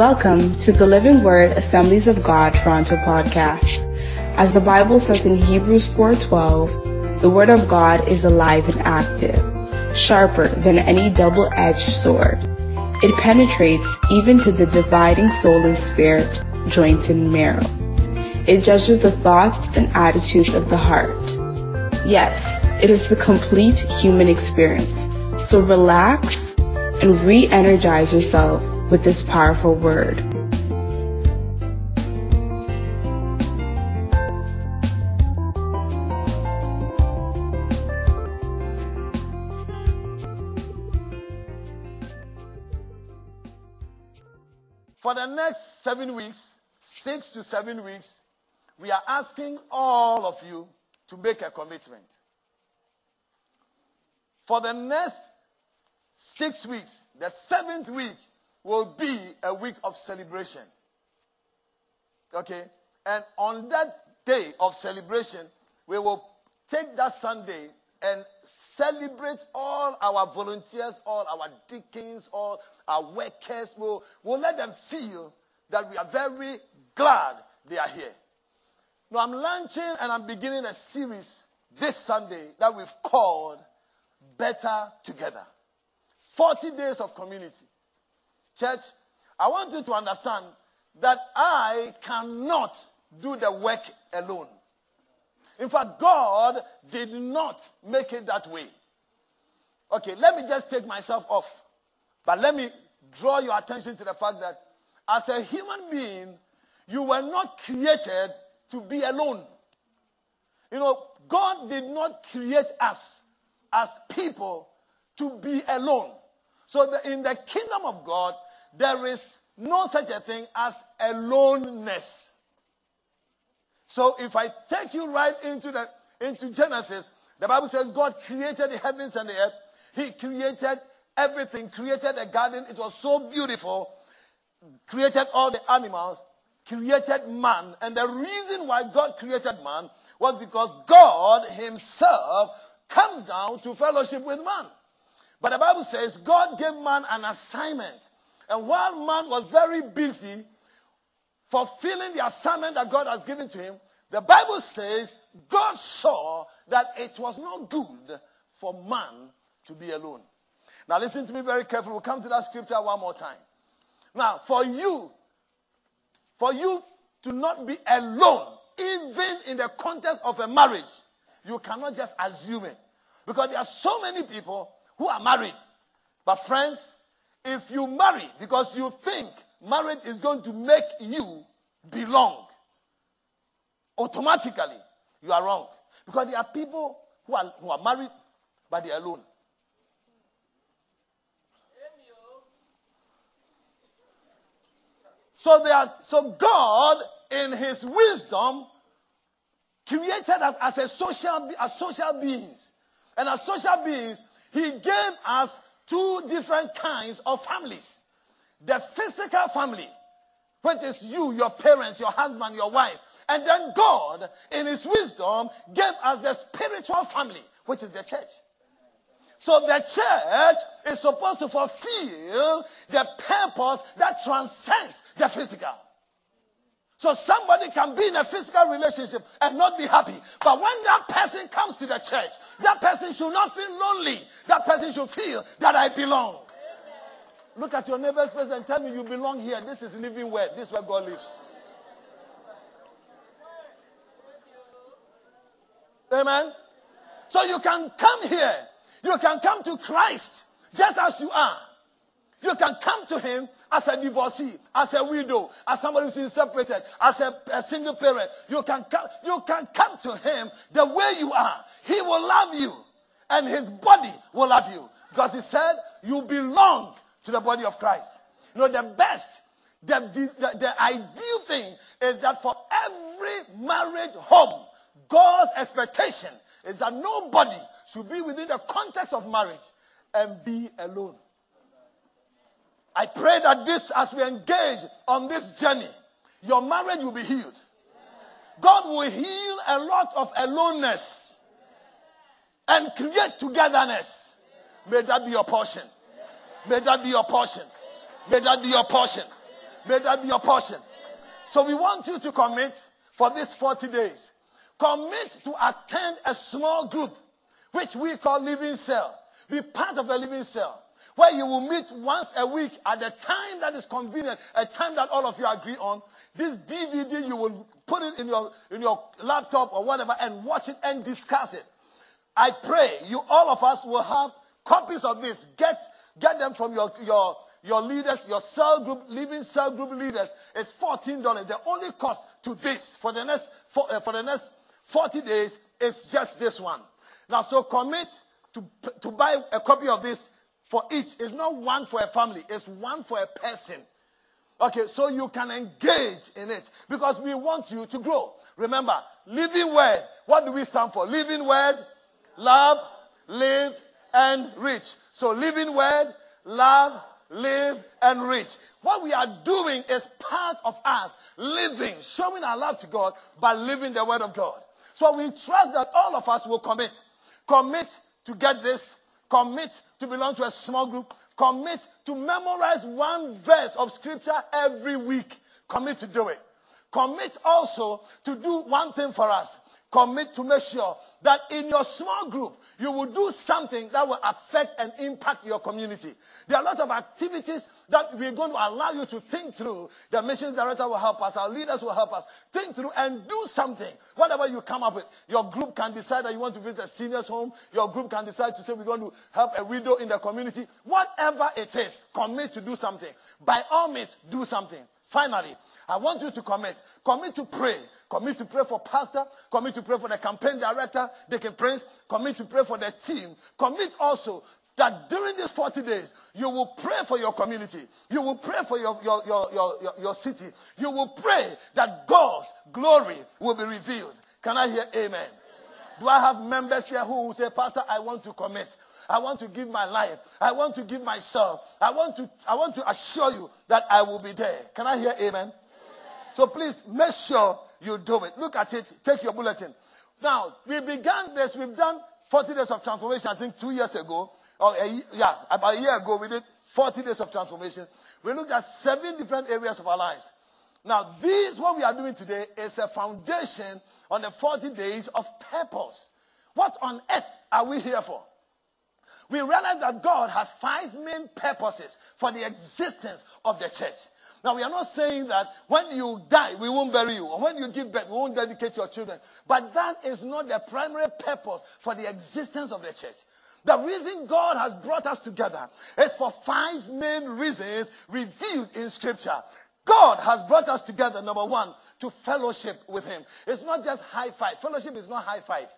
Welcome to the Living Word Assemblies of God Toronto podcast. As the Bible says in Hebrews 4:12, the word of God is alive and active, sharper than any double-edged sword. It penetrates even to the dividing soul and spirit, joints and marrow. It judges the thoughts and attitudes of the heart. Yes, it is the complete human experience. So relax and re-energize yourself with this powerful word. For the next seven weeks, six to seven weeks, we are asking all of you to make a commitment. For the next six weeks, the seventh week will be a week of celebration. Okay? And on that day of celebration, we will take that Sunday and celebrate all our volunteers, all our deacons, all our workers. We'll, we'll let them feel that we are very glad they are here. Now, I'm launching and I'm beginning a series this Sunday that we've called Better Together 40 Days of Community. Church, I want you to understand that I cannot do the work alone. In fact, God did not make it that way. Okay, let me just take myself off. But let me draw your attention to the fact that as a human being, you were not created to be alone. You know, God did not create us as people to be alone. So the, in the kingdom of God, there is no such a thing as aloneness. So if I take you right into the into Genesis, the Bible says God created the heavens and the earth. He created everything, created a garden. It was so beautiful. Created all the animals, created man. And the reason why God created man was because God himself comes down to fellowship with man. But the Bible says God gave man an assignment. And while man was very busy fulfilling the assignment that God has given to him, the Bible says God saw that it was not good for man to be alone. Now, listen to me very carefully. We'll come to that scripture one more time. Now, for you, for you to not be alone, even in the context of a marriage, you cannot just assume it. Because there are so many people who are married. But, friends, if you marry because you think marriage is going to make you belong, automatically you are wrong. Because there are people who are, who are married, but they are alone. So they are, so God, in His wisdom, created us as a social, as social beings, and as social beings, He gave us two different kinds of families. The physical family, which is you, your parents, your husband, your wife. And then God, in his wisdom, gave us the spiritual family, which is the church. So the church is supposed to fulfill the purpose that transcends the physical. So somebody can be in a physical relationship and not be happy. But when that person comes to the church, that person should not feel lonely. That person should feel that I belong. Amen. Look at your neighbor's face and tell me you belong here. This is living where. This is where God lives. Amen. So you can come here. You can come to Christ just as you are. You can come to Him as a divorcee, as a widow, as somebody who's separated, as a, a, single parent. You can, come, you can come to him the way you are. He will love you and his body will love you. Because he said, you belong to the body of Christ. You know, the best, the, the, the ideal thing is that for every marriage home, God's expectation is that nobody should be within the context of marriage and be alone. I pray that this, as we engage on this journey, your marriage will be healed. God will heal a lot of aloneness and create togetherness. May that be your portion. May that be your portion. May that be your portion. May that be your portion. So we want you to commit for these 40 days. Commit to attend a small group, which we call Living Cell. Be part of a Living Cell where you will meet once a week at the time that is convenient, a time that all of you agree on. This DVD, you will put it in your, in your laptop or whatever and watch it and discuss it. I pray you, all of us will have copies of this. Get, get them from your, your, your leaders, your cell group, living cell group leaders. It's $14. The only cost to this for the next, for, uh, for the next 40 days is just this one. Now, so commit to, to buy a copy of this for each. It's not one for a family, it's one for a person. Okay, so you can engage in it because we want you to grow. Remember, living word. What do we stand for? Living word, love, live, and reach. So living word, love, live, and reach. What we are doing is part of us living, showing our love to God by living the word of God. So we trust that all of us will commit. Commit to get this. Commit to belong to a small group. Commit to memorize one verse of scripture every week. Commit to do it. Commit also to do one thing for us. Commit to make sure that in your small group, you will do something that will affect and impact your community. There are a lot of activities that we're going to allow you to think through. The missions director will help us, our leaders will help us think through and do something. Whatever you come up with, your group can decide that you want to visit a senior's home. Your group can decide to say we're going to help a widow in the community. Whatever it is, commit to do something. By all means, do something. Finally, I want you to commit. Commit to pray. Commit to pray for pastor. Commit to pray for the campaign director, Deacon Prince. Commit to pray for the team. Commit also that during these 40 days, you will pray for your community. You will pray for your, your, your, your, your, city. You will pray that God's glory will be revealed. Can I hear amen? amen? Do I have members here who will say, Pastor, I want to commit. I want to give my life. I want to give myself. I want to, I want to assure you that I will be there. Can I hear amen? amen? So please make sure you do it. Look at it. Take your bulletin. Now, we began this. We've done 40 days of transformation, I think two years ago. Or a, yeah, about a year ago, we did 40 days of transformation. We looked at seven different areas of our lives. Now, this, what we are doing today, is a foundation on the 40 days of purpose. What on earth are we here for? We realize that God has five main purposes for the existence of the church. Now, we are not saying that when you die, we won't bury you, or when you give birth, we won't dedicate your children. But that is not the primary purpose for the existence of the church. The reason God has brought us together is for five main reasons revealed in Scripture. God has brought us together, number one, to fellowship with Him. It's not just high five. Fellowship is not high five.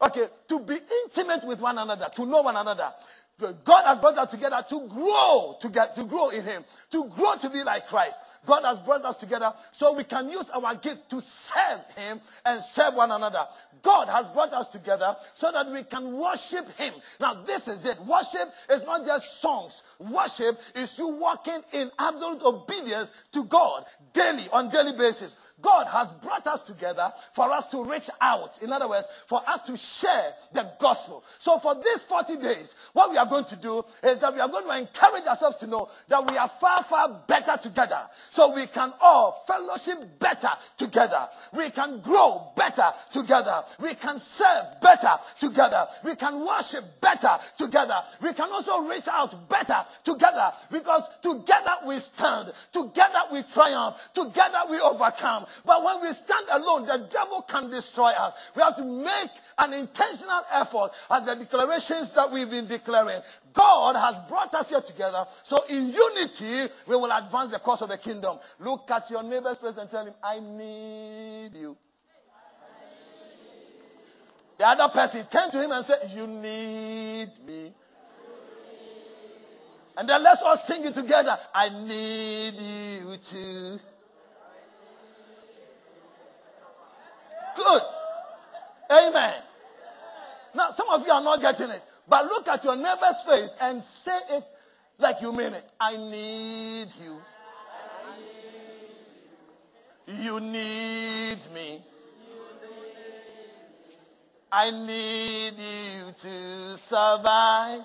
Okay, to be intimate with one another, to know one another. God has brought us together to grow, to get to grow in Him, to grow to be like Christ. God has brought us together so we can use our gift to serve Him and serve one another. God has brought us together so that we can worship Him. Now, this is it. Worship is not just songs. Worship is you walking in absolute obedience to God daily, on daily basis. God has brought us together for us to reach out. In other words, for us to share the gospel. So for these 40 days, what we are going to do is that we are going to encourage ourselves to know that we are far, far better together. So we can all fellowship better together. We can grow better together. We can serve better together. We can worship better together. We can also reach out better together because together we stand. Together we triumph. Together we overcome. But when we stand alone, the devil can destroy us. We have to make an intentional effort as the declarations that we've been declaring. God has brought us here together. So in unity, we will advance the cause of the kingdom. Look at your neighbor's face and tell him, I need you. The other person turn to him and say, You need me. And then let's all sing it together. I need you too. Good. Amen. Now, some of you are not getting it. But look at your neighbor's face and say it like you mean it. I need you. You need me. I need you to survive.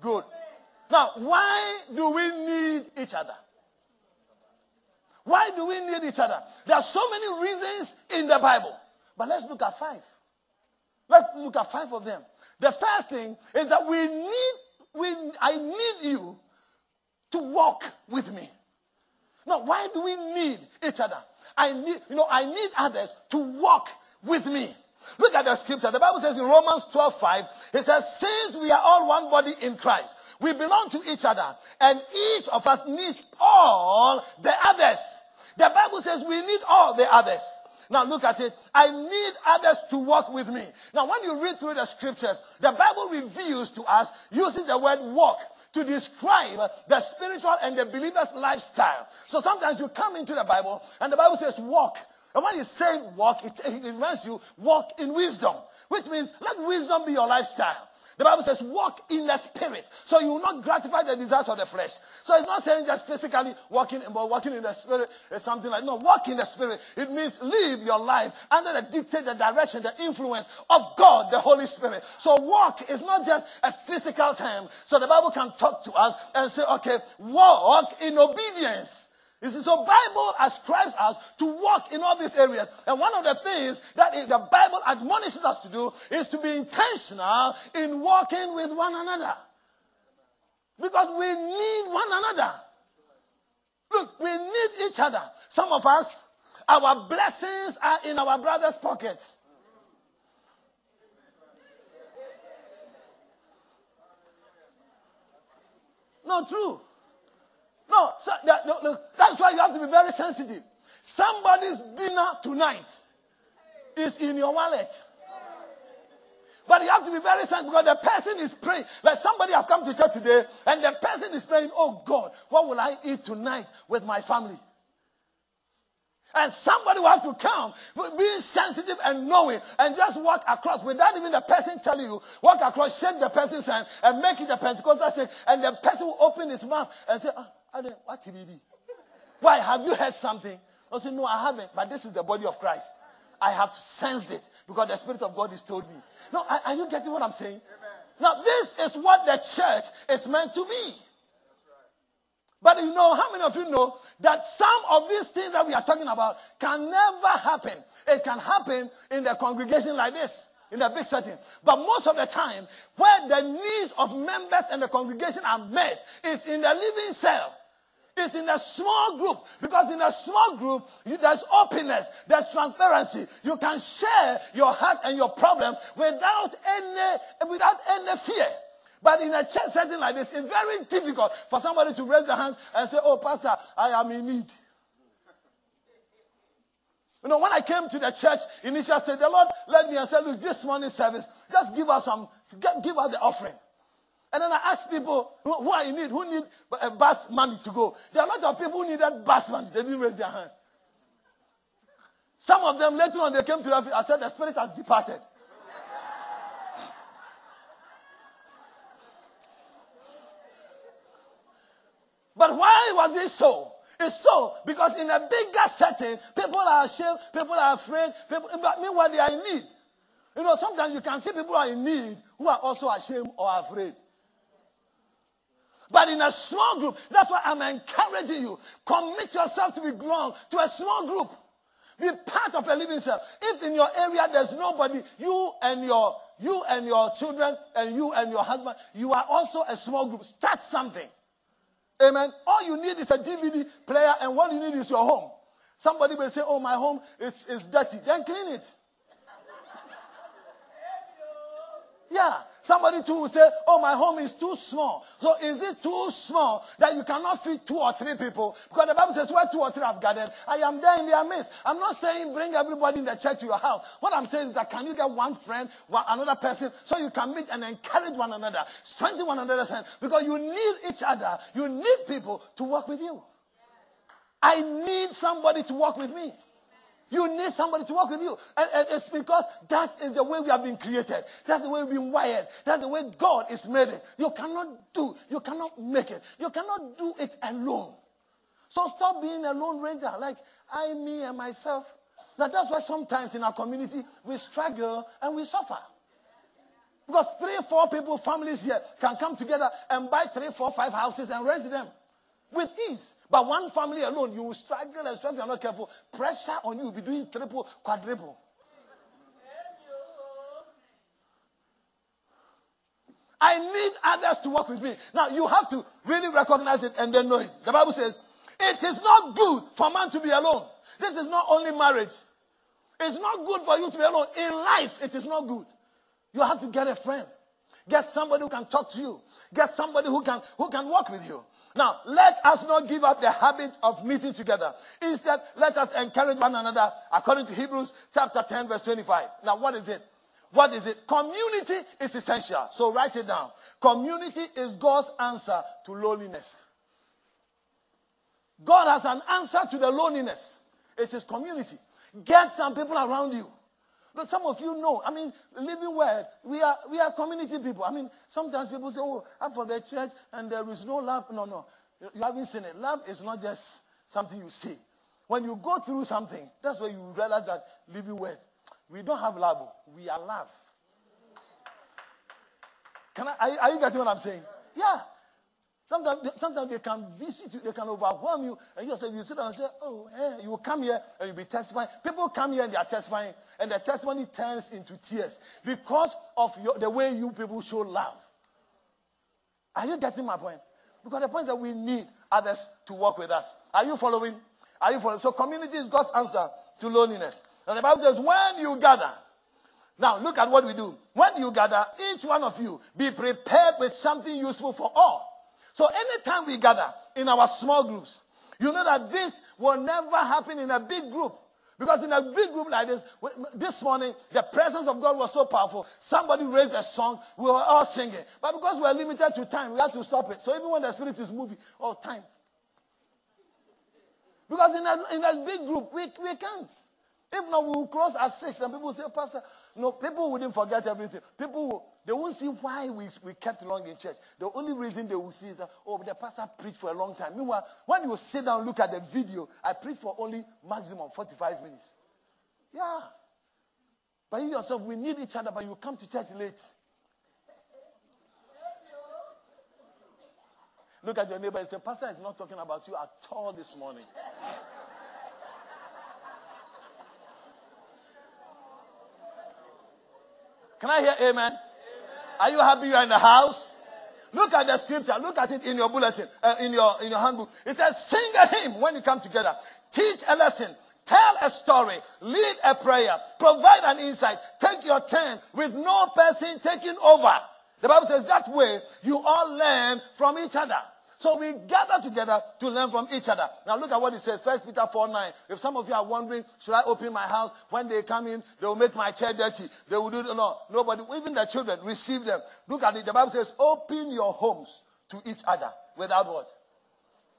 Good. Now, why do we need each other? Why do we need each other? There are so many reasons in the Bible. But let's look at five. Let's look at five of them. The first thing is that we need, we, I need you to walk with me. Now, why do we need each other? I need, you know, I need others to walk with me. Look at the scripture. The Bible says in Romans 12, 5, it says, since we are all one body in Christ, we belong to each other, and each of us needs all the others. The Bible says we need all the others. Now look at it. I need others to walk with me. Now when you read through the scriptures, the Bible reveals to us using the word walk to describe the spiritual and the believer's lifestyle. So sometimes you come into the Bible and the Bible says walk. And when you say walk, it, it reminds you walk in wisdom, which means let wisdom be your lifestyle. The Bible says, walk in the spirit. So you will not gratify the desires of the flesh. So it's not saying just physically walking, but walking in the spirit is something like, no, walk in the spirit. It means live your life under the dictate, the direction, the influence of God, the Holy Spirit. So walk is not just a physical term. So the Bible can talk to us and say, okay, walk in obedience. You see, so Bible ascribes us to walk in all these areas. And one of the things that the Bible admonishes us to do is to be intentional in walking with one another. Because we need one another. Look, we need each other. Some of us, our blessings are in our brother's pockets. No, true. No, so that, no, that's why you have to be very sensitive. Somebody's dinner tonight is in your wallet. But you have to be very sensitive because the person is praying. Like somebody has come to church today and the person is praying, Oh God, what will I eat tonight with my family? And somebody will have to come, being sensitive and knowing, and just walk across without even the person telling you. Walk across, shake the person's hand, and make it a Pentecostal shake. And the person will open his mouth and say, oh, what TBB? Why? Have you heard something? I say, No, I haven't. But this is the body of Christ. I have sensed it because the Spirit of God has told me. No, are, are you getting what I'm saying? Amen. Now, this is what the church is meant to be. But you know, how many of you know that some of these things that we are talking about can never happen? It can happen in the congregation like this, in a big setting. But most of the time, where the needs of members and the congregation are met is in the living cell. It's in a small group because in a small group you, there's openness, there's transparency. You can share your heart and your problem without any without any fear. But in a church setting like this, it's very difficult for somebody to raise their hands and say, "Oh, pastor, I am in need." You know, when I came to the church initial stage, the Lord led me and said, "Look, this morning service, just give us some, give us the offering." And then I asked people who, who are in need, who need a bus money to go. There are a lot of people who needed bus money. They didn't raise their hands. Some of them later on they came to the I said the spirit has departed. But why was it so? It's so because in a bigger setting, people are ashamed, people are afraid, people, but meanwhile they are in need. You know, sometimes you can see people are in need who are also ashamed or afraid. But in a small group, that's why I'm encouraging you. Commit yourself to be belong to a small group. Be part of a living cell. If in your area there's nobody, you and your you and your children and you and your husband, you are also a small group. Start something. Amen. All you need is a DVD player, and what you need is your home. Somebody may say, Oh, my home is, is dirty. Then clean it. Yeah. Somebody too will say, Oh, my home is too small. So is it too small that you cannot feed two or three people? Because the Bible says, Where two or three have gathered, I am there in their midst. I'm not saying bring everybody in the church to your house. What I'm saying is that can you get one friend, one, another person, so you can meet and encourage one another, strengthen one another's hand? Because you need each other. You need people to work with you. I need somebody to work with me. You need somebody to work with you. And, and, it's because that is the way we have been created. That's the way we've been wired. That's the way God is made it. You cannot do, you cannot make it. You cannot do it alone. So stop being a lone ranger like I, me, and myself. Now that's why sometimes in our community we struggle and we suffer. Because three, four people, families here, can come together and buy three, four, five houses and rent them with ease. But one family alone, you will struggle and struggle if you're not careful. Pressure on you will be doing triple, quadruple. I need others to work with me. Now, you have to really recognize it and then know it. The Bible says, it is not good for man to be alone. This is not only marriage. It's not good for you to be alone. In life, it is not good. You have to get a friend. Get somebody who can talk to you. Get somebody who can, who can work with you. Now, let us not give up the habit of meeting together. Instead, let us encourage one another according to Hebrews chapter 10, verse 25. Now, what is it? What is it? Community is essential. So write it down. Community is God's answer to loneliness. God has an answer to the loneliness. It is community. Get some people around you. But some of you know, I mean, living word, we are, we are community people. I mean, sometimes people say, oh, I'm for the church and there is no love. No, no. You haven't seen it. Love is not just something you see. When you go through something, that's where you realize that living word, we don't have love. We are love. Can I, are, are you getting what I'm saying? Yeah. Sometimes, sometimes they can visit you, they can overwhelm you, and you, say, you sit down and say, Oh, eh, you will come here and you'll be testifying. People come here and they are testifying, and their testimony turns into tears because of your, the way you people show love. Are you getting my point? Because the point is that we need others to work with us. Are you following? Are you following? So, community is God's answer to loneliness. And the Bible says, when you gather, now look at what we do. When you gather, each one of you be prepared with something useful for all. So anytime we gather in our small groups, you know that this will never happen in a big group. Because in a big group like this, this morning, the presence of God was so powerful. Somebody raised a song, we were all singing. But because we are limited to time, we have to stop it. So even when the Spirit is moving, oh, time. Because in a, in a big group, we, we can't. If not, we will close at six, and people say, Pastor, no, people wouldn't forget everything. People will, they won't see why we, we kept long in church. The only reason they will see is that, oh, the pastor preached for a long time. Meanwhile, when you sit down and look at the video, I preached for only maximum 45 minutes. Yeah. But you yourself, we need each other, but you come to church late. Look at your neighbor and say, Pastor is not talking about you at all this morning. Can I hear amen? Are you happy you are in the house? Look at the scripture. Look at it in your bulletin, uh, in your in your handbook. It says, "Sing a hymn when you come together. Teach a lesson. Tell a story. Lead a prayer. Provide an insight. Take your turn with no person taking over." The Bible says that way you all learn from each other. So we gather together to learn from each other. Now look at what it says, First Peter 4 9. If some of you are wondering, should I open my house? When they come in, they will make my chair dirty. They will do no, nobody, even the children, receive them. Look at it. The Bible says, open your homes to each other. Without what?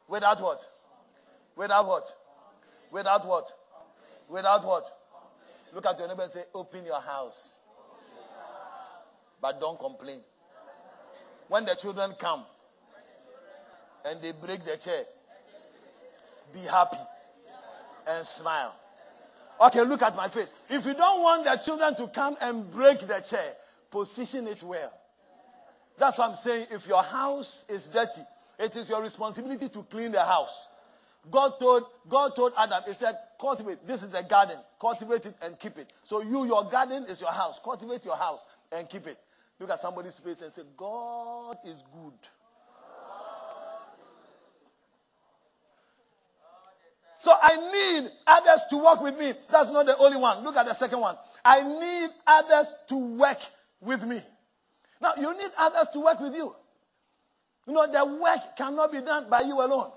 Without what? Without what? Without what? Without what? Look at your neighbor and say, open your house. But don't complain. When the children come, and they break the chair. Be happy and smile. Okay, look at my face. If you don't want the children to come and break the chair, position it well. That's what I'm saying. If your house is dirty, it is your responsibility to clean the house. God told, God told Adam, He said, cultivate. This is the garden. Cultivate it and keep it. So you, your garden is your house. Cultivate your house and keep it. Look at somebody's face and say, God is good. So I need others to work with me. That's not the only one. Look at the second one. I need others to work with me. Now, you need others to work with you. You know, the work cannot be done by you alone.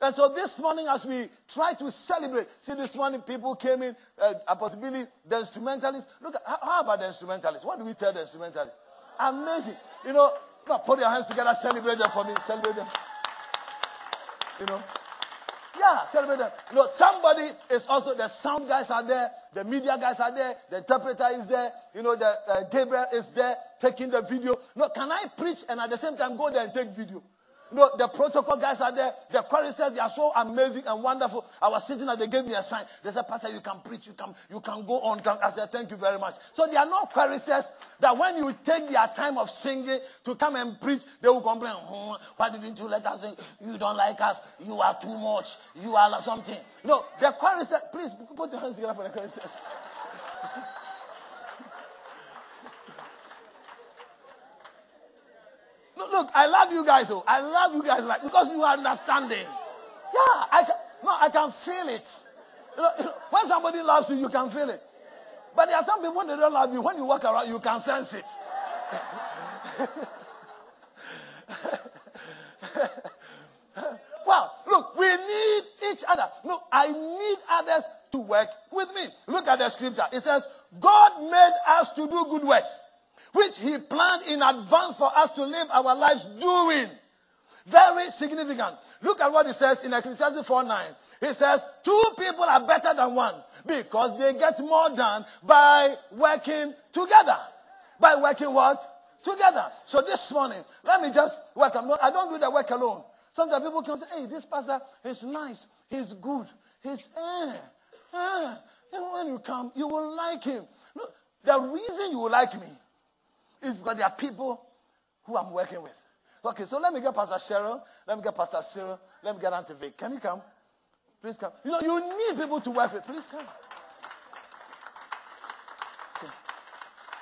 And so this morning, as we try to celebrate, see, this morning people came in, uh, a possibility, the instrumentalists. Look, how, how about the instrumentalists? What do we tell the instrumentalists? Amazing. You know, put your hands together, celebrate them for me, celebrate them. You know, yeah, celebrate them. You know, somebody is also, the sound guys are there, the media guys are there, the interpreter is there, you know, the uh, Gabriel is there taking the video. No, can I preach and at the same time go there and take video? Know, the protocol guys are there. The choristers, they are so amazing and wonderful. I was sitting there, they gave me a sign. They said, Pastor, you can preach, you can, you can go on. I said, thank you very much. So they are not choristers that when you take their time of singing to come and preach, they will complain, hmm, why didn't you let us sing? You don't like us. You are too much. You are something. No, the choristers, please put your hands together for the choristers. Look, I love you guys. Oh, I love you guys like because you are understanding. Yeah, I can, no, I can feel it. You know, you know, when somebody loves you, you can feel it. But there are some people they don't love you. When you walk around, you can sense it. well, look, we need each other. Look, I need others to work with me. Look at the scripture. It says, God made us to do good works which he planned in advance for us to live our lives doing. Very significant. Look at what he says in Ecclesiastes 4 9. He says, Two people are better than one because they get more done by working together. By working what? Together. So this morning, let me just work. I don't do the work alone. Sometimes people can say, Hey, this pastor is nice. He's good. He's, eh, eh. And when you come, you will like him. Look, the reason you will like me it's because there are people who I'm working with. Okay, so let me get Pastor Cheryl. Let me get Pastor Cyril. Let me get Auntie Vic. Can you come? Please come. You know, you need people to work with. Please come.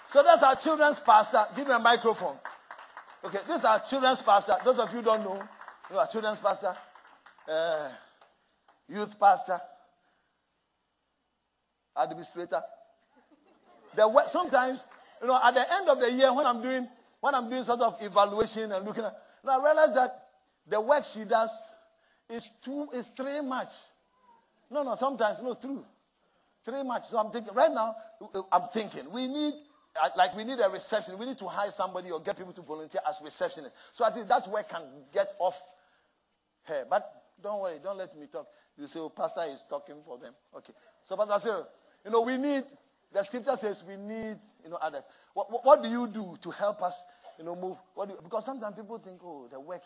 So that's our children's pastor. Give me a microphone. Okay, this is our children's pastor. Those of you don't know, you know our children's pastor, uh, youth pastor, administrator. The sometimes you know, at the end of the year, when I'm doing when I'm doing sort of evaluation and looking at, I realize that the work she does is too is three much. No, no, sometimes no, true, three much. So I'm thinking right now. I'm thinking we need uh, like we need a reception. We need to hire somebody or get people to volunteer as receptionists. So I think that work can get off her. But don't worry, don't let me talk. You say, oh, Pastor is talking for them. Okay. So Pastor Cyril, you know, we need the scripture says we need, you know, others. What, what, what do you do to help us, you know, move? What you, because sometimes people think, oh, the work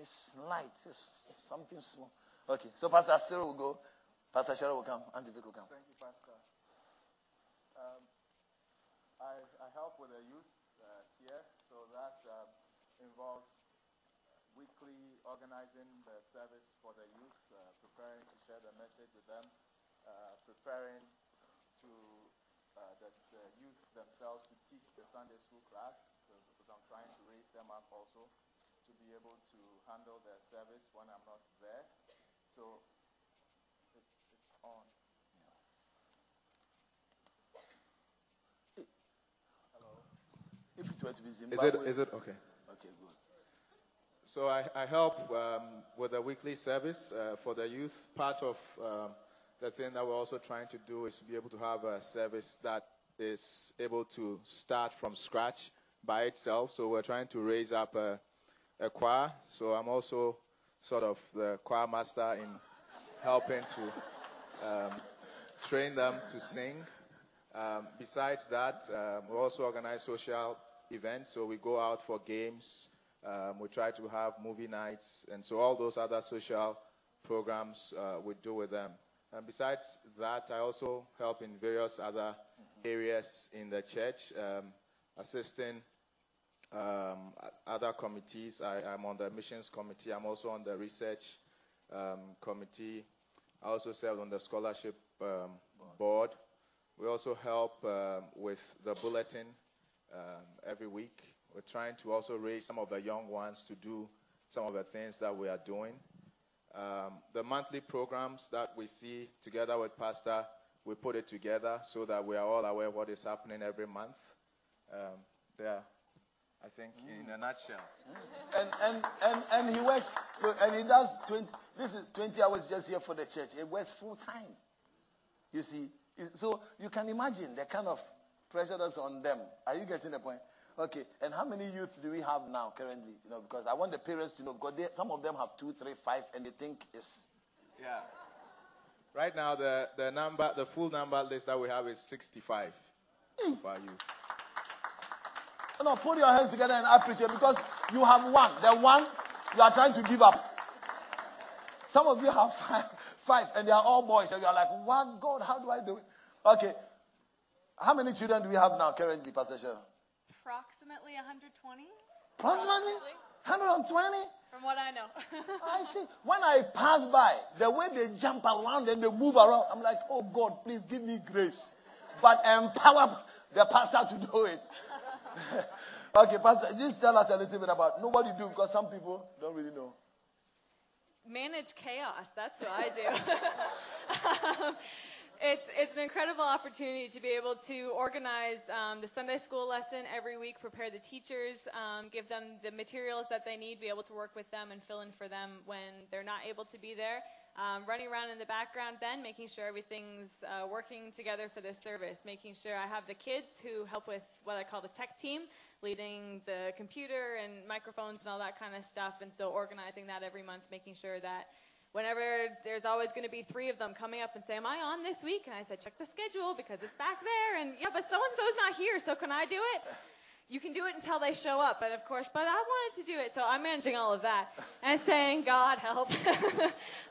is light, it's something small. Okay, so Pastor Cyril will go. Pastor Cheryl will come. Auntie Vic will come. Thank you, Pastor. Um, I, I, help with the youth uh, here, so that uh, involves weekly organizing the service for the youth, uh, preparing to share the message with them, uh, preparing to uh, the, the, youth themselves to teach the Sunday school class because I'm trying to raise them up also to be able to handle their service when I'm not there. So it's, it's on. Hello. If it were to be Zimbabwe. Is it, is it okay? Okay, good. So I, I help um, with the weekly service uh, for the youth. Part of um, the thing that we're also trying to do is to be able to have a service that is able to start from scratch by itself. So we're trying to raise up a, a choir. So I'm also sort of the choir master in helping to um, train them to sing. Um, besides that, um, we also organize social events. So we go out for games. Um, we try to have movie nights. And so all those other social programs uh, we do with them. And besides that, I also help in various other areas in the church, um, assisting um, other committees. I, am on the missions committee. I'm also on the research um, committee. I also serve on the scholarship um, board. We also help um, with the bulletin um, every week. We're trying to also raise some of the young ones to do some of the things that we are doing. Um, the monthly programs that we see together with Pastor, we put it together so that we are all aware what is happening every month. Um, there, I think, mm. in a nutshell. And, and, and, and he works, and he does 20, this is 20 hours just here for the church. He works full time. You see, so you can imagine the kind of pressure that's on them. Are you getting the point? Okay, and how many youth do we have now currently? You know, because I want the parents to know because they, some of them have two, three, five, and they think it's yeah. Right now, the the number, the full number list that we have is sixty-five mm. of our youth. No, put your hands together and I appreciate because you have one. The one, You are trying to give up. Some of you have five, five and they are all boys, and you are like, what God, how do I do it? Okay. How many children do we have now currently, Pastor Cheryl? Approximately 120. Approximately 120? From what I know. I see. When I pass by, the way they jump around and they move around, I'm like, oh God, please give me grace. But empower the pastor to do it. okay, Pastor, just tell us a little bit about know what you do because some people don't really know. Manage chaos. That's what I do. Um, it's, it's an incredible opportunity to be able to organize um, the Sunday school lesson every week, prepare the teachers, um, give them the materials that they need, be able to work with them and fill in for them when they're not able to be there. Um, running around in the background, then making sure everything's uh, working together for this service, making sure I have the kids who help with what I call the tech team, leading the computer and microphones and all that kind of stuff. And so organizing that every month, making sure that whenever there's always going to be three of them coming up and say, Am I on this week? And I said, Check the schedule because it's back there. And yeah, but so and so's not here, so can I do it? You can do it until they show up. And of course, but I wanted to do it, so I'm managing all of that and saying, God help.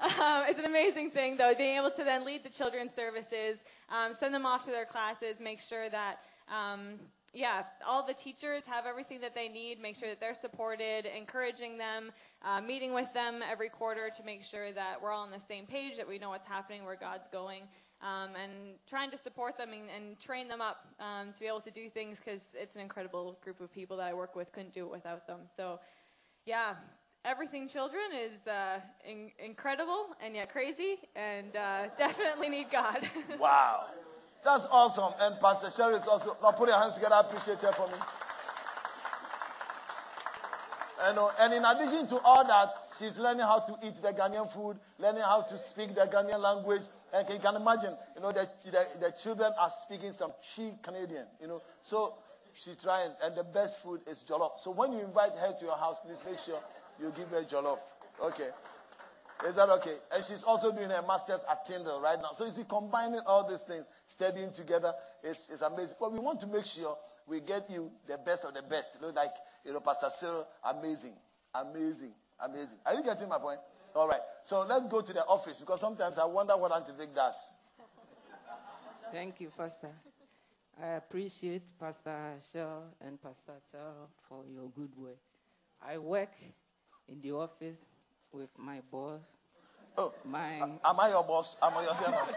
um, it's an amazing thing, though, being able to then lead the children's services, um, send them off to their classes, make sure that. Um, yeah, all the teachers have everything that they need, make sure that they're supported, encouraging them, uh, meeting with them every quarter to make sure that we're all on the same page, that we know what's happening, where God's going, um, and trying to support them and, and train them up um, to be able to do things because it's an incredible group of people that I work with, couldn't do it without them. So, yeah, everything children is uh, in- incredible and yet crazy, and uh, definitely need God. wow. That's awesome. And Pastor Sherry is also. Now put your hands together. I appreciate her for me. And, uh, and in addition to all that, she's learning how to eat the Ghanaian food, learning how to speak the Ghanaian language. And you can imagine, you know, the, the, the children are speaking some cheap Canadian, you know. So she's trying, and the best food is jollof. So when you invite her to your house, please make sure you give her jollof. Okay. Is that okay? And she's also doing her master's at Tyndale right now. So you see, combining all these things, studying together, is, is amazing. But we want to make sure we get you the best of the best. You know, like, you know, Pastor Cyril, amazing, amazing, amazing. Are you getting my point? All right. So let's go to the office because sometimes I wonder what Auntie Vic does. Thank you, Pastor. I appreciate Pastor Shaw and Pastor Cyril for your good work. I work in the office with my boss. Oh, my am I your boss? Am I your servant?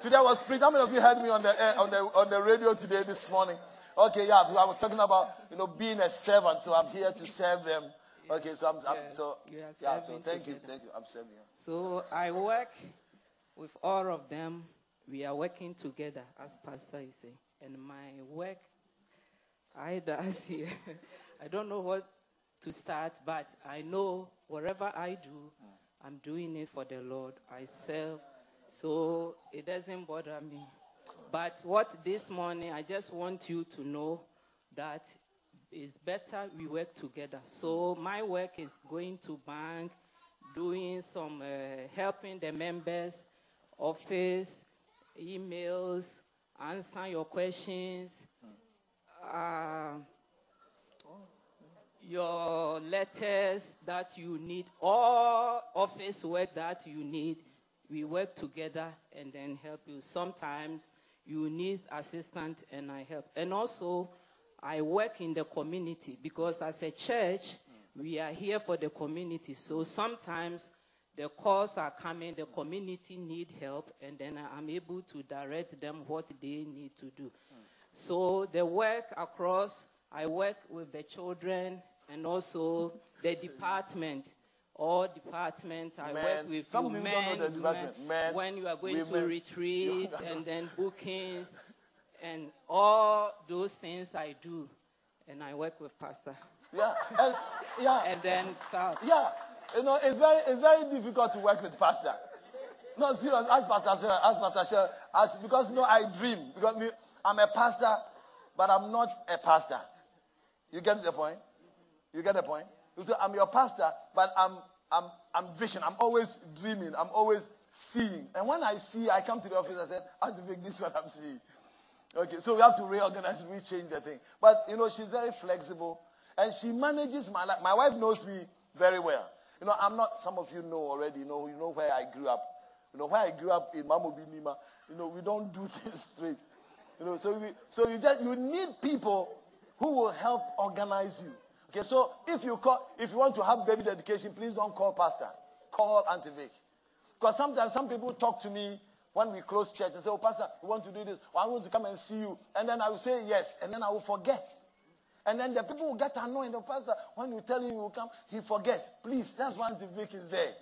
today was preached. How many of you heard me on the air, on the on the radio today this morning? Okay, yeah, I was talking about you know being a servant, so I'm here to serve them. Okay, so I'm, I'm so yeah, so thank you, thank you. I'm serving you. so I work with all of them. We are working together, as Pastor is saying. And my work, I does here. I don't know what to start, but I know whatever I do, I'm doing it for the Lord. I serve, so it doesn't bother me. But what this morning, I just want you to know that it's better we work together. So my work is going to bank, doing some uh, helping the members, office, emails, answer your questions, uh, your letters that you need, all office work that you need. We work together and then help you. Sometimes you need assistance and I help. And also, I work in the community because as a church, we are here for the community. So sometimes the calls are coming, the community need help, and then I'm able to direct them what they need to do. So the work across, I work with the children and also the department. All departments, I Men. work with Some you people don't know men, the department. women, Men, when you are going to retreat and then bookings and all those things I do. And I work with pastor. Yeah, and yeah, And then stuff. yeah. You know, it's very it's very difficult to work with pastor. No, serious. Ask Pastor Sarah. Ask Pastor Sarah. Ask because you know I dream because me, I'm a pastor, but I'm not a pastor. You get the point? You get the point? You see, I'm your pastor, but I'm I'm I'm vision. I'm always dreaming. I'm always seeing. And when I see, I come to the office. I said, "I have to make this what I'm seeing." Okay, so we have to reorganize, rechange the thing. But you know, she's very flexible, and she manages my life. My wife knows me very well. You know, I'm not, some of you know already, you know, you know where I grew up. You know, where I grew up in Mamobi Nima, you know, we don't do things straight. You know, so we, so you just, you need people who will help organize you. Okay, so if you call, if you want to have baby dedication, please don't call pastor. Call Auntie Vic. Because sometimes some people talk to me when we close church and say, Oh, Pastor, we want to do this. I want to come and see you. And then I will say yes. And then I will forget. And then the people will get annoyed. The pastor, when you tell him he will come, he forgets. Please, that's why Auntie Vic is there.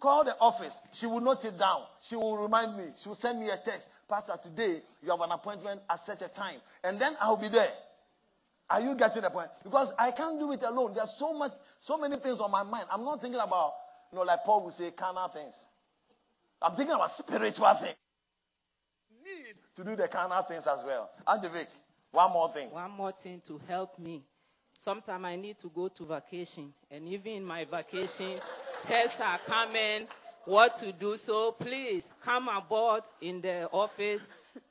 Call the office. She will note it down. She will remind me. She will send me a text. Pastor, today you have an appointment at such a time. And then I'll be there. Are you getting the point? Because I can't do it alone. There's so much, so many things on my mind. I'm not thinking about, you know, like Paul would say, carnal things. I'm thinking about spiritual things. Need to do the carnal things as well. Auntie Vic, one more thing. One more thing to help me. Sometimes I need to go to vacation, and even in my vacation, tests are coming. What to do? So please come aboard in the office,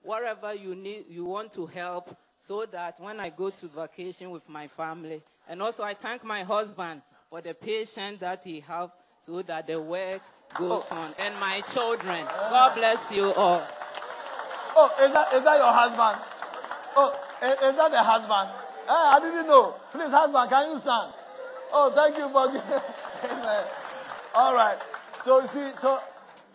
wherever you need, you want to help, so that when I go to vacation with my family, and also I thank my husband for the patience that he have, so that the work goes Oh. on, and my children. God bless you all. Oh, is that, is that your husband? Oh, i- is that the husband? Eh, I didn't know. Please, husband, can you stand? Oh, thank you for. Amen. All right. So you see, so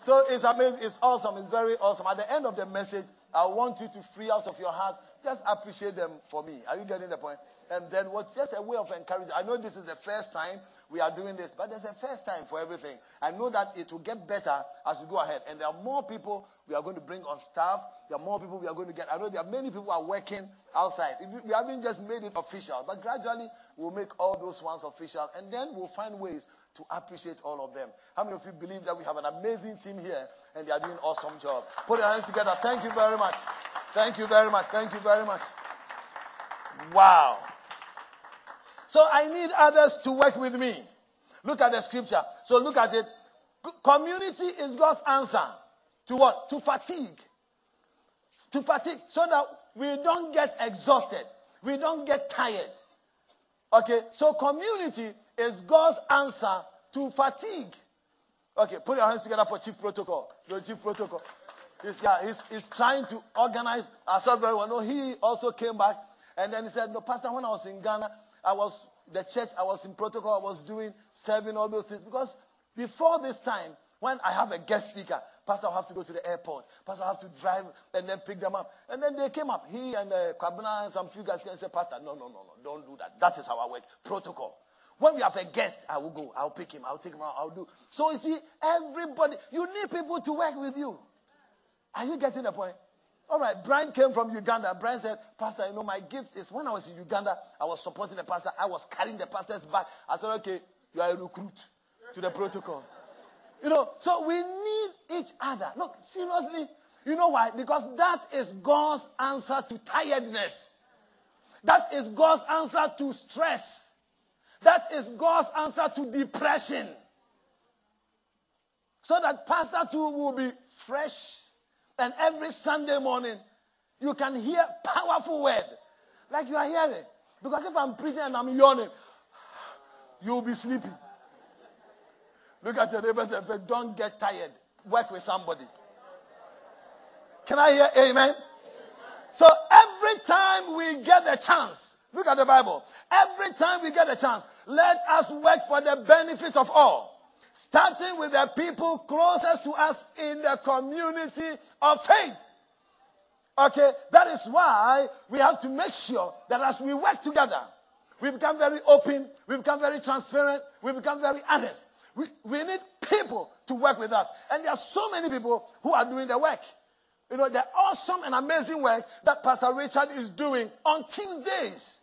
so it's amazing. It's awesome. It's very awesome. At the end of the message, I want you to free out of your heart. Just appreciate them for me. Are you getting the point? And then what? Just a way of encouraging. I know this is the first time we are doing this, but there's a first time for everything. I know that it will get better as we go ahead. And there are more people we are going to bring on staff. There are more people we are going to get. I know there are many people are working outside. We haven't just made it official, but gradually we'll make all those ones official, and then we'll find ways to appreciate all of them. How many of you believe that we have an amazing team here and they are doing awesome job? Put your hands together. Thank you very much. Thank you very much. Thank you very much. Wow. So I need others to work with me. Look at the scripture. So look at it. Community is God's answer to what? To fatigue. To fatigue. So that we don't get exhausted. We don't get tired. Okay, so community is God's answer to fatigue. Okay, put your hands together for chief protocol. The chief protocol. He's, yeah, he's, he's trying to organize ourselves very well. No, he also came back and then he said, No, Pastor, when I was in Ghana, I was the church, I was in protocol, I was doing serving all those things. Because before this time, when I have a guest speaker, Pastor, I have to go to the airport. Pastor, I have to drive and then pick them up. And then they came up. He and uh, Kwabena and some few guys came and said, Pastor, no, no, no, no, don't do that. That is our work. Protocol. When we have a guest, I will go. I'll pick him. I'll take him out. I'll do. So you see, everybody, you need people to work with you. Are you getting the point? All right, Brian came from Uganda. Brian said, Pastor, you know, my gift is when I was in Uganda, I was supporting the pastor. I was carrying the pastor's back. I said, okay, you are a recruit to the protocol. You know, so we need each other. Look, seriously. You know why? Because that is God's answer to tiredness. That is God's answer to stress. That is God's answer to depression. So that Pastor 2 will be fresh. And every Sunday morning, you can hear powerful word. Like you are hearing. Because if I'm preaching and I'm yawning, you'll be sleepy. Look at your neighbors and say, don't get tired. Work with somebody. Can I hear amen? So every time we get the chance, look at the Bible. Every time we get a chance, let us work for the benefit of all. Starting with the people closest to us in the community of faith. Okay, that is why we have to make sure that as we work together, we become very open, we become very transparent, we become very honest. We, we need people to work with us. And there are so many people who are doing the work. You know, the awesome and amazing work that Pastor Richard is doing on Tuesdays.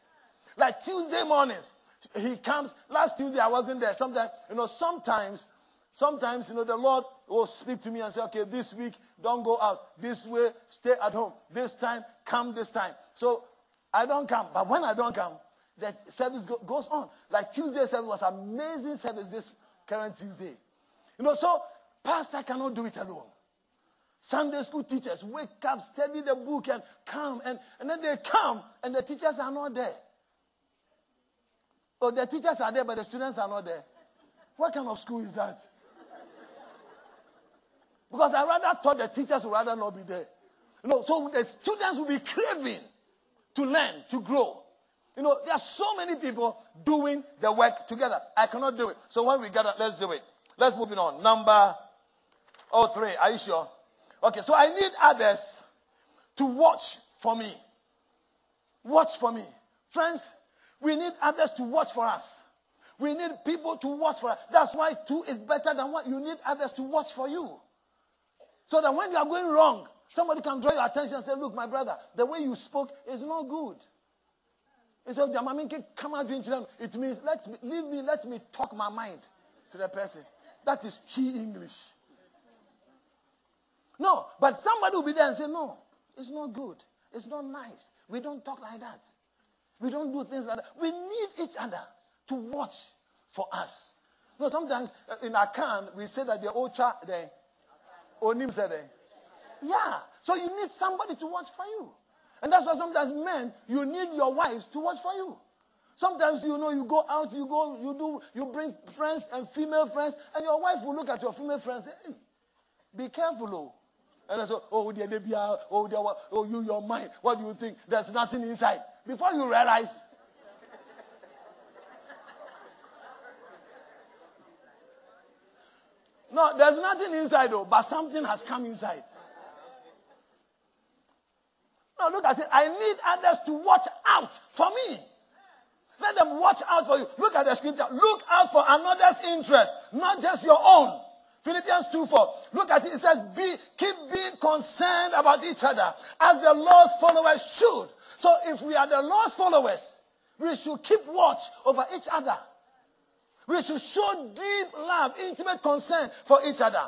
Like Tuesday mornings. He comes, last Tuesday I wasn't there. Sometimes, you know, sometimes, sometimes, you know, the Lord will speak to me and say, okay, this week, don't go out. This way, stay at home. This time, come this time. So I don't come. But when I don't come, the service go- goes on. Like Tuesday service was amazing service this current Tuesday. You know, so pastor cannot do it alone. Sunday school teachers wake up, study the book, and come. And, and then they come, and the teachers are not there. Oh, the teachers are there, but the students are not there. What kind of school is that? Because I rather thought the teachers would rather not be there. You know, so the students will be craving to learn, to grow. You know, there are so many people doing the work together. I cannot do it. So when we gather, let's do it. Let's move it on. Number oh three. Are you sure? Okay, so I need others to watch for me. Watch for me. Friends, we need others to watch for us. We need people to watch for us. That's why two is better than one. You need others to watch for you. So that when you are going wrong, somebody can draw your attention and say, Look, my brother, the way you spoke is not good. Instead of come it means let me leave me, let me talk my mind to the person. That is chi English. No, but somebody will be there and say, No, it's not good. It's not nice. We don't talk like that. We don't do things like that. We need each other to watch for us. No, sometimes uh, in Akan, we say that the Ocha, the Onim said, yeah. So you need somebody to watch for you. And that's why sometimes men, you need your wives to watch for you. Sometimes you know you go out, you go, you do, you bring friends and female friends, and your wife will look at your female friends. Hey, be careful, oh. And I said, oh, dear, oh, dear, oh, you, your mind. What do you think? There's nothing inside. Before you realize. no, there's nothing inside though, but something has come inside. Now look at it. I need others to watch out for me. Let them watch out for you. Look at the scripture. Look out for another's interest, not just your own. Philippians 2 4. Look at it. It says, Be, keep being concerned about each other as the Lord's followers should. So if we are the Lord's followers, we should keep watch over each other. We should show deep love, intimate concern for each other.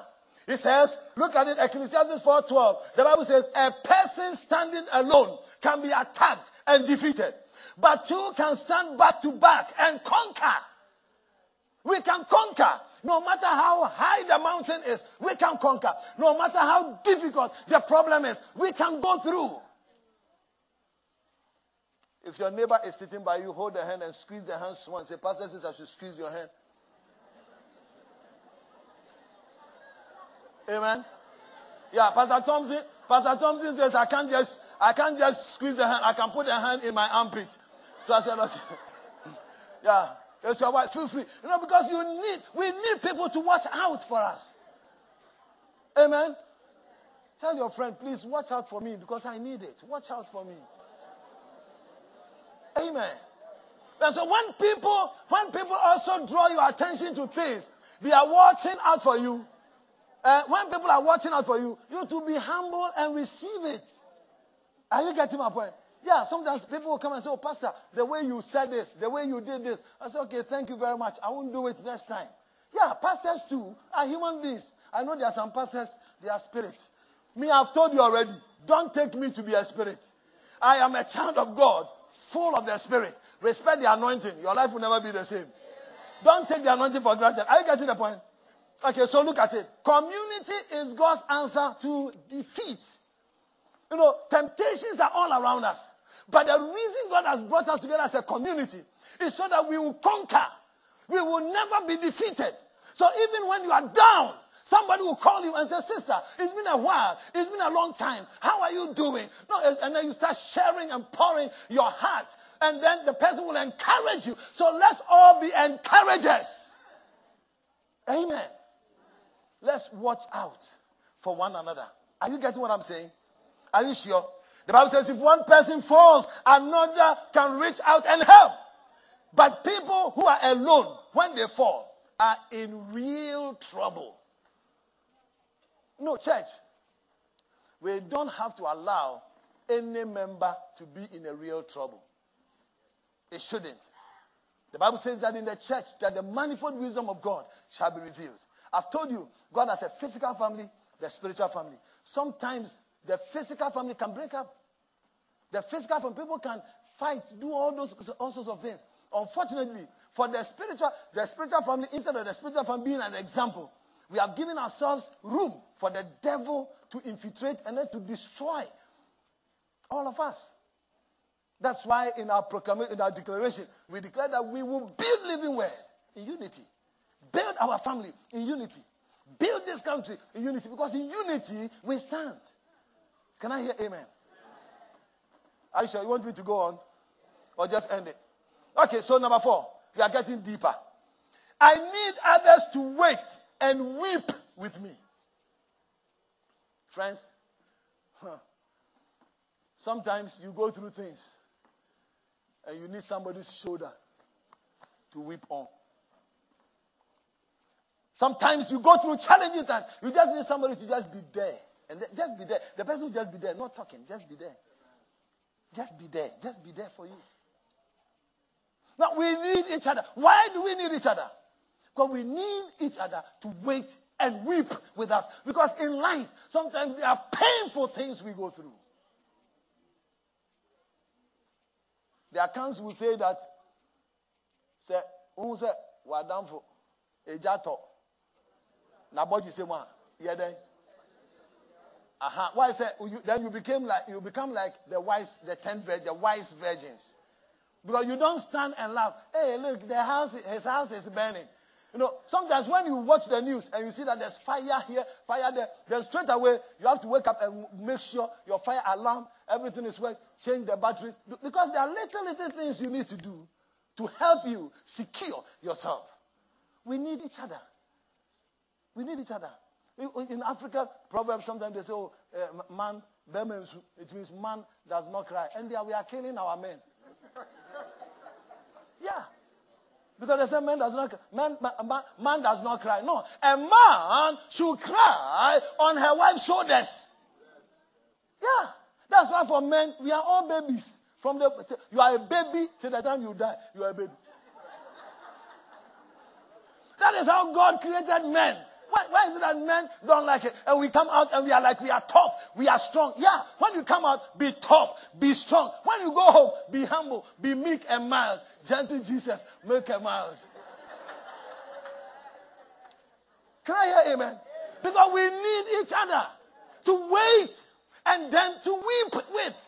It says, look at it, Ecclesiastes 4.12. The Bible says, a person standing alone can be attacked and defeated. But two can stand back to back and conquer. We can conquer. No matter how high the mountain is, we can conquer. No matter how difficult the problem is, we can go through. If your neighbor is sitting by you, hold the hand and squeeze the hand once. Say, Pastor says I should squeeze your hand. Amen. Yeah, Pastor Thompson. Pastor Thompson says I can't just I can't just squeeze the hand. I can put the hand in my armpit. So I said, okay. yeah. Yes, your wife. Feel free. You know, because you need we need people to watch out for us. Amen. Tell your friend, please watch out for me because I need it. Watch out for me. Amen. And so when people, when people also draw your attention to things, they are watching out for you. Uh, when people are watching out for you, you to be humble and receive it. Are you getting my point? Yeah, sometimes people will come and say, Oh, Pastor, the way you said this, the way you did this. I say, Okay, thank you very much. I won't do it next time. Yeah, pastors too are human beings. I know there are some pastors, they are spirits. Me, I've told you already. Don't take me to be a spirit. I am a child of God full of the Spirit. Respect the anointing. Your life will never be the same. Don't take the anointing for granted. Are you getting the point? Okay, so look at it. Community is God's answer to defeat. You know, temptations are all around us. But the reason God has brought us together as a community is so that we will conquer. We will never be defeated. So even when you are down, Somebody will call you and say, Sister, it's been a while. It's been a long time. How are you doing? No, and then you start sharing and pouring your heart. And then the person will encourage you. So let's all be encouragers. Amen. Let's watch out for one another. Are you getting what I'm saying? Are you sure? The Bible says if one person falls, another can reach out and help. But people who are alone, when they fall, are in real trouble. No, church. We don't have to allow any member to be in a real trouble. It shouldn't. The Bible says that in the church that the manifold wisdom of God shall be revealed. I've told you, God has a physical family, the spiritual family. Sometimes the physical family can break up. The physical family, people can fight, do all those all sorts of things. Unfortunately, for the spiritual, the spiritual family, instead of the spiritual family being an example, we have given ourselves room for the devil to infiltrate and then to destroy all of us. That's why in our proclamation, in our declaration, we declare that we will build living word in unity. Build our family in unity. Build this country in unity because in unity we stand. Can I hear amen? Are you sure you want me to go on or just end it? Okay, so number four, we are getting deeper. I need others to wait and weep with me. Friends, huh, sometimes you go through things and you need somebody's shoulder to weep on. Sometimes you go through challenging times. You just need somebody to just be there. And just be there. The person will just be there, not talking, just be there. Just be there. Just be there for you. Now we need each other. Why do we need each other? Because we need each other to wait and weep with us. Because in life, sometimes there are painful things we go through. The Akans will say that, say, who say, we're done for a jato. Now, what you say, man? Yeah, then. Uh-huh. Why say you, then you became like you become like the wise, the ten the wise virgins, because you don't stand and laugh. Hey, look, the house, his house is burning. You know, sometimes when you watch the news and you see that there's fire here, fire there, then straight away you have to wake up and make sure your fire alarm, everything is working, change the batteries. Because there are little, little things you need to do to help you secure yourself. We need each other. We need each other. In Africa, proverbs sometimes they say, oh, uh, man, it means man does not cry. And there we are killing our men. yeah. Because they say man does not man, man, man does not cry. No, a man should cry on her wife's shoulders. Yeah. That's why for men, we are all babies. From the you are a baby till the time you die, you are a baby. That is how God created men. Why, why is it that men don't like it? And we come out and we are like, we are tough, we are strong. Yeah, when you come out, be tough, be strong. When you go home, be humble, be meek and mild. Gentle Jesus, make a mild. Can I hear amen? Because we need each other to wait and then to weep with.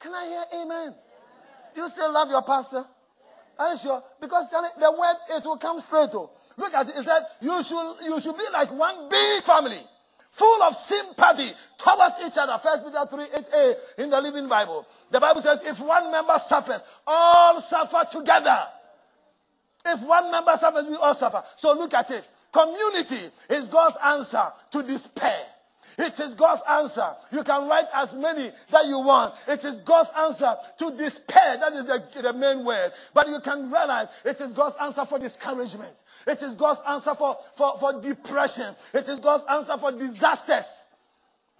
Can I hear amen? You still love your pastor? Are you sure? Because the word, it will come straight. Oh. Look at it. He said, you should, you should be like one big family, full of sympathy towards each other. First Peter 3, 8a eh, in the Living Bible. The Bible says, if one member suffers, all suffer together. If one member suffers, we all suffer. So look at it. Community is God's answer to despair. It is God's answer. You can write as many that you want. It is God's answer to despair. That is the, the main word. But you can realize it is God's answer for discouragement. It is God's answer for, for, for depression. It is God's answer for disasters.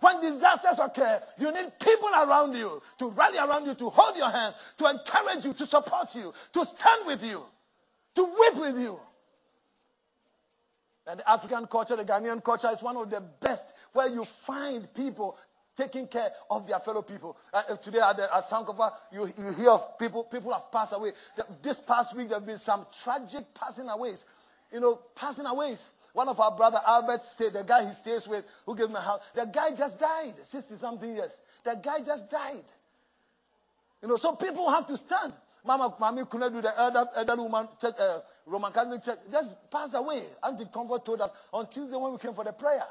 When disasters occur, you need people around you to rally around you, to hold your hands, to encourage you, to support you, to stand with you, to weep with you. And the African culture, the Ghanaian culture is one of the best where you find people taking care of their fellow people. Uh, uh today at, the, at Sankofa, you, you hear of people, people have passed away. This past week, there have been some tragic passing aways. You know, passing aways. One of our brother Albert stayed, the guy he stays with, who gave him a house, the guy just died, 60 something years. The guy just died. You know, so people have to stand. Mama, Mami couldn't do the elder, elderly woman, church, uh, Roman Catholic Church, just passed away. Auntie Comfort told us on Tuesday when we came for the prayer.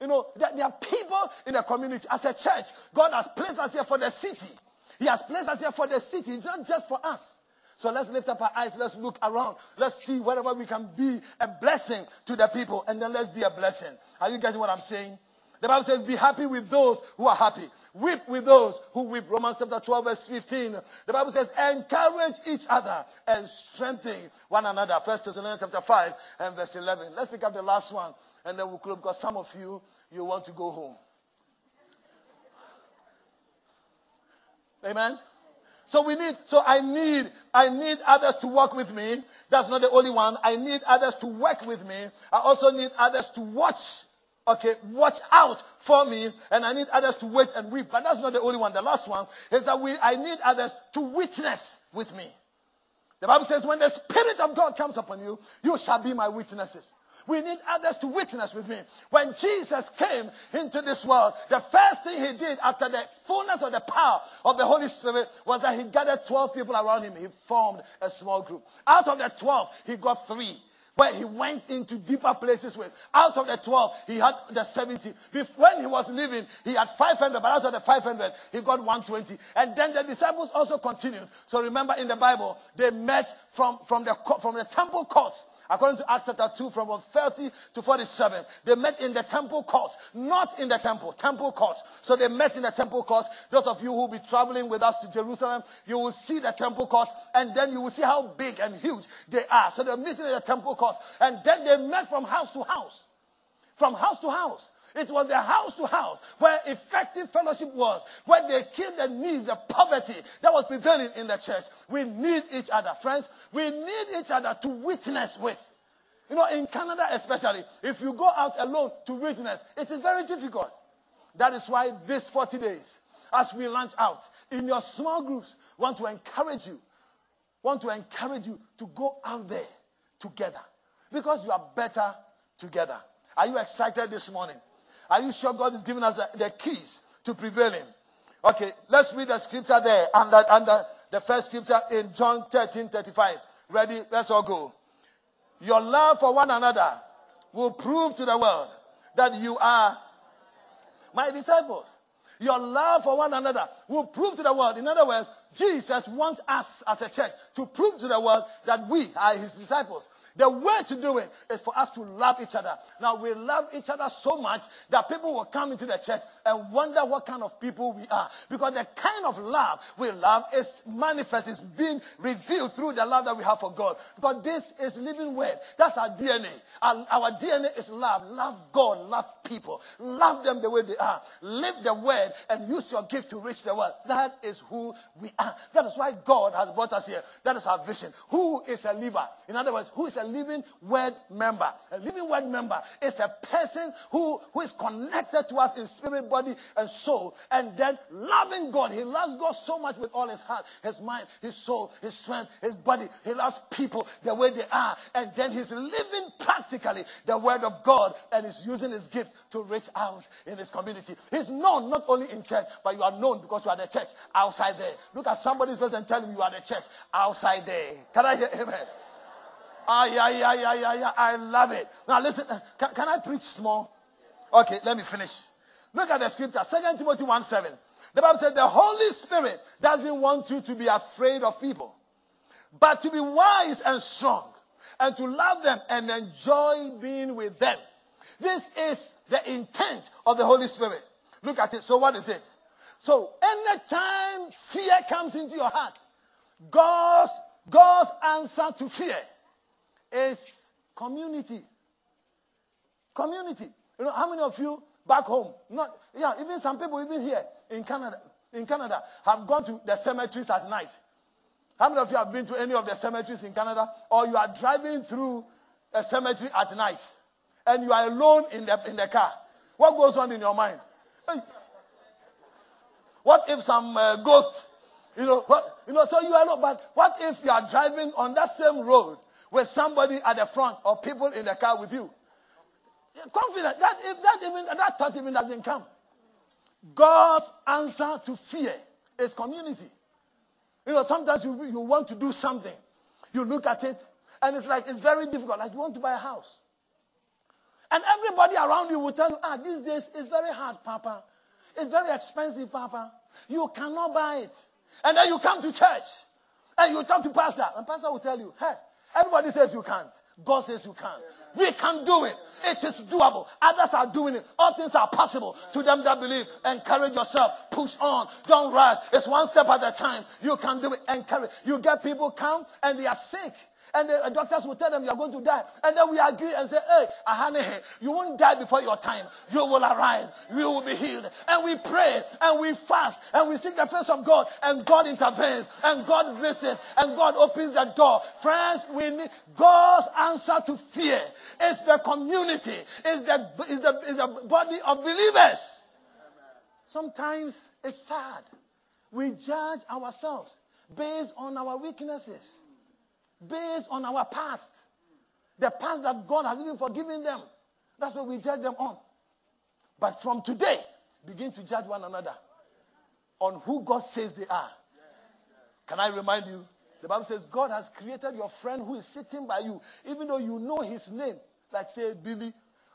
You know, there, there are people in the community. As a church, God has placed us here for the city. He has placed us here for the city. It's not just for us. So let's lift up our eyes. Let's look around. Let's see wherever we can be a blessing to the people. And then let's be a blessing. Are you getting what I'm saying? The Bible says, be happy with those who are happy. Weep with those who weep. Romans chapter 12, verse 15. The Bible says, encourage each other and strengthen one another. First Thessalonians chapter 5 and verse 11. Let's pick up the last one and then we'll close because some of you, you want to go home. Amen. So we need, so I need, I need others to work with me. That's not the only one. I need others to work with me. I also need others to watch, okay, watch out for me. And I need others to wait and weep. But that's not the only one. The last one is that we, I need others to witness with me. The Bible says, when the Spirit of God comes upon you, you shall be my witnesses. We need others to witness with me. When Jesus came into this world, the first thing he did after the fullness of the power of the Holy Spirit was that he gathered 12 people around him. He formed a small group. Out of the 12, he got three where he went into deeper places with. Out of the 12, he had the 70. When he was living, he had 500, but out of the 500, he got 120. And then the disciples also continued. So remember in the Bible, they met from, from, the, from the temple courts According to Acts chapter 2, from 30 to 47, they met in the temple courts, not in the temple, temple courts. So they met in the temple courts. Those of you who will be traveling with us to Jerusalem, you will see the temple courts, and then you will see how big and huge they are. So they're meeting in the temple courts, and then they met from house to house. From house to house. It was the house to house where effective fellowship was, where they killed the needs, the poverty that was prevailing in the church. We need each other, friends. We need each other to witness with. You know, in Canada especially, if you go out alone to witness, it is very difficult. That is why this 40 days, as we launch out in your small groups, want to encourage you, want to encourage you to go out there together because you are better together. Are you excited this morning? Are you sure God is giving us the, keys to prevailing? Okay, let's read the scripture there under, under the first scripture in John 13 35. Ready? Let's all go. Your love for one another will prove to the world that you are my disciples. Your love for one another will prove to the world. In other words, Jesus wants us as a church to prove to the world that we are his disciples. The way to do it is for us to love each other. Now, we love each other so much that people will come into the church and wonder what kind of people we are. Because the kind of love we love is manifest, is being revealed through the love that we have for God. Because this is living word. That's our DNA. Our, our DNA is love. Love God, love people. Love them the way they are. Live the word and use your gift to reach the world. That is who we are. That is why God has brought us here. That is our vision. Who is a liver? In other words, who is a living word member. A living word member is a person who, who is connected to us in spirit, body, and soul. And then loving God. He loves God so much with all his heart, his mind, his soul, his strength, his body. He loves people the way they are. And then he's living practically the word of God and is using his gift to reach out in his community. He's known not only in church, but you are known because you are the church outside there. Look at somebody's face and tell him you are the church outside there. Can I hear amen? Ah, yeah, yeah, yeah, yeah, yeah. I love it. Now listen, uh, can, can I preach small? Okay, let me finish. Look at the scripture, Second Timothy 1 7. The Bible says the Holy Spirit doesn't want you to be afraid of people, but to be wise and strong, and to love them and enjoy being with them. This is the intent of the Holy Spirit. Look at it. So, what is it? So, anytime fear comes into your heart, God's, God's answer to fear is community. Community. You know, how many of you back home, not, yeah, even some people even here in Canada, in Canada, have gone to the cemeteries at night. How many of you have been to any of the cemeteries in Canada? Or you are driving through a cemetery at night and you are alone in the, in the car. What goes on in your mind? Hey, what if some uh, ghost, you know, what, you know, so you are not, but what if you are driving on that same road with somebody at the front or people in the car with you. Confident that if that even that thought even doesn't come. God's answer to fear is community. You know, sometimes you, you want to do something. You look at it, and it's like it's very difficult. Like you want to buy a house. And everybody around you will tell you, ah, these days it's very hard, Papa. It's very expensive, Papa. You cannot buy it. And then you come to church and you talk to pastor, and pastor will tell you, hey, Everybody says you can't. God says you can. We can do it. It is doable. Others are doing it. All things are possible to them that believe. Encourage yourself. Push on. Don't rush. It's one step at a time. You can do it. Encourage. You get people come and they are sick. And the uh, doctors will tell them you're going to die. And then we agree and say, hey, Ahane, you won't die before your time. You will arise. You will be healed. And we pray and we fast and we seek the face of God and God intervenes and God visits and God opens the door. Friends, we need God's answer to fear. It's the community. It's the, it's the, it's the body of believers. Sometimes it's sad. We judge ourselves based on our weaknesses based on our past. the past that God has even forgiven them. That's what we judge them on. But from today, begin to judge one another on who God says they are. Can I remind you? The Bible says God has created your friend who is sitting by you, even though you know his name, like say Billy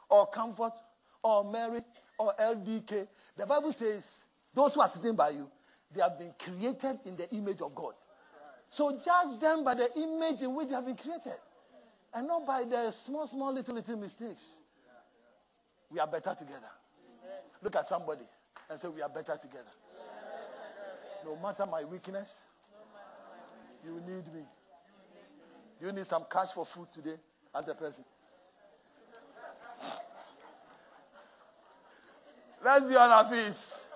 or Comfort or Mary or LDK. The Bible says those who are sitting by you, they have been created in the image of God. So judge them by the image in which they have been created and not by the small, small, little, little mistakes. We are better together. Look at somebody and say, We are better together. No matter my weakness, you need me. You need some cash for food today as a person. Let's be on our feet.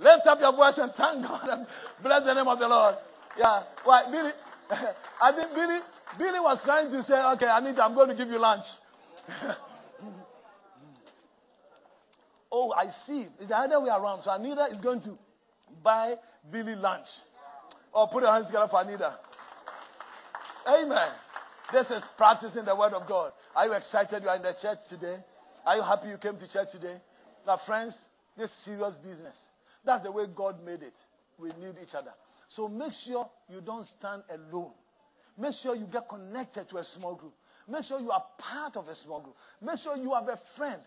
Lift up your voice and thank God and bless the name of the Lord. Yeah. Why, Billy? I think Billy, Billy was trying to say, okay, Anita, I'm going to give you lunch. oh, I see. It's the other way around. So Anita is going to buy Billy lunch. Or put your hands together for Anita. Amen. This is practicing the word of God. Are you excited you are in the church today? Are you happy you came to church today? Now, friends, this is serious business. That's the way God made it. We need each other. So make sure you don't stand alone. Make sure you get connected to a small group. Make sure you are part of a small group. Make sure you have a friend.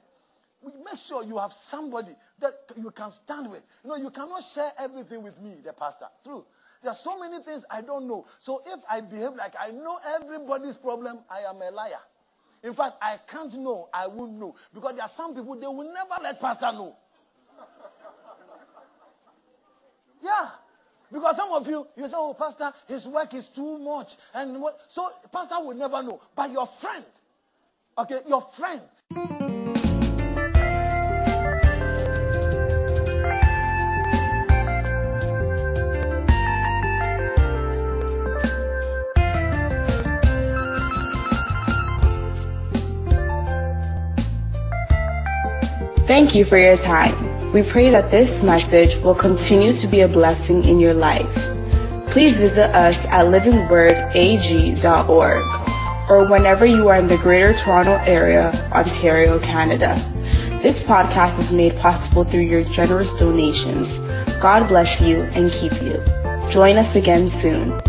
Make sure you have somebody that you can stand with. You know, you cannot share everything with me, the pastor. True. There are so many things I don't know. So if I behave like I know everybody's problem, I am a liar. In fact, I can't know, I won't know. Because there are some people, they will never let pastor know. Yeah. Because some of you, you say, oh, Pastor, his work is too much. And what? So, Pastor will never know. But your friend, okay, your friend. Thank you for your time. We pray that this message will continue to be a blessing in your life. Please visit us at livingwordag.org or whenever you are in the Greater Toronto Area, Ontario, Canada. This podcast is made possible through your generous donations. God bless you and keep you. Join us again soon.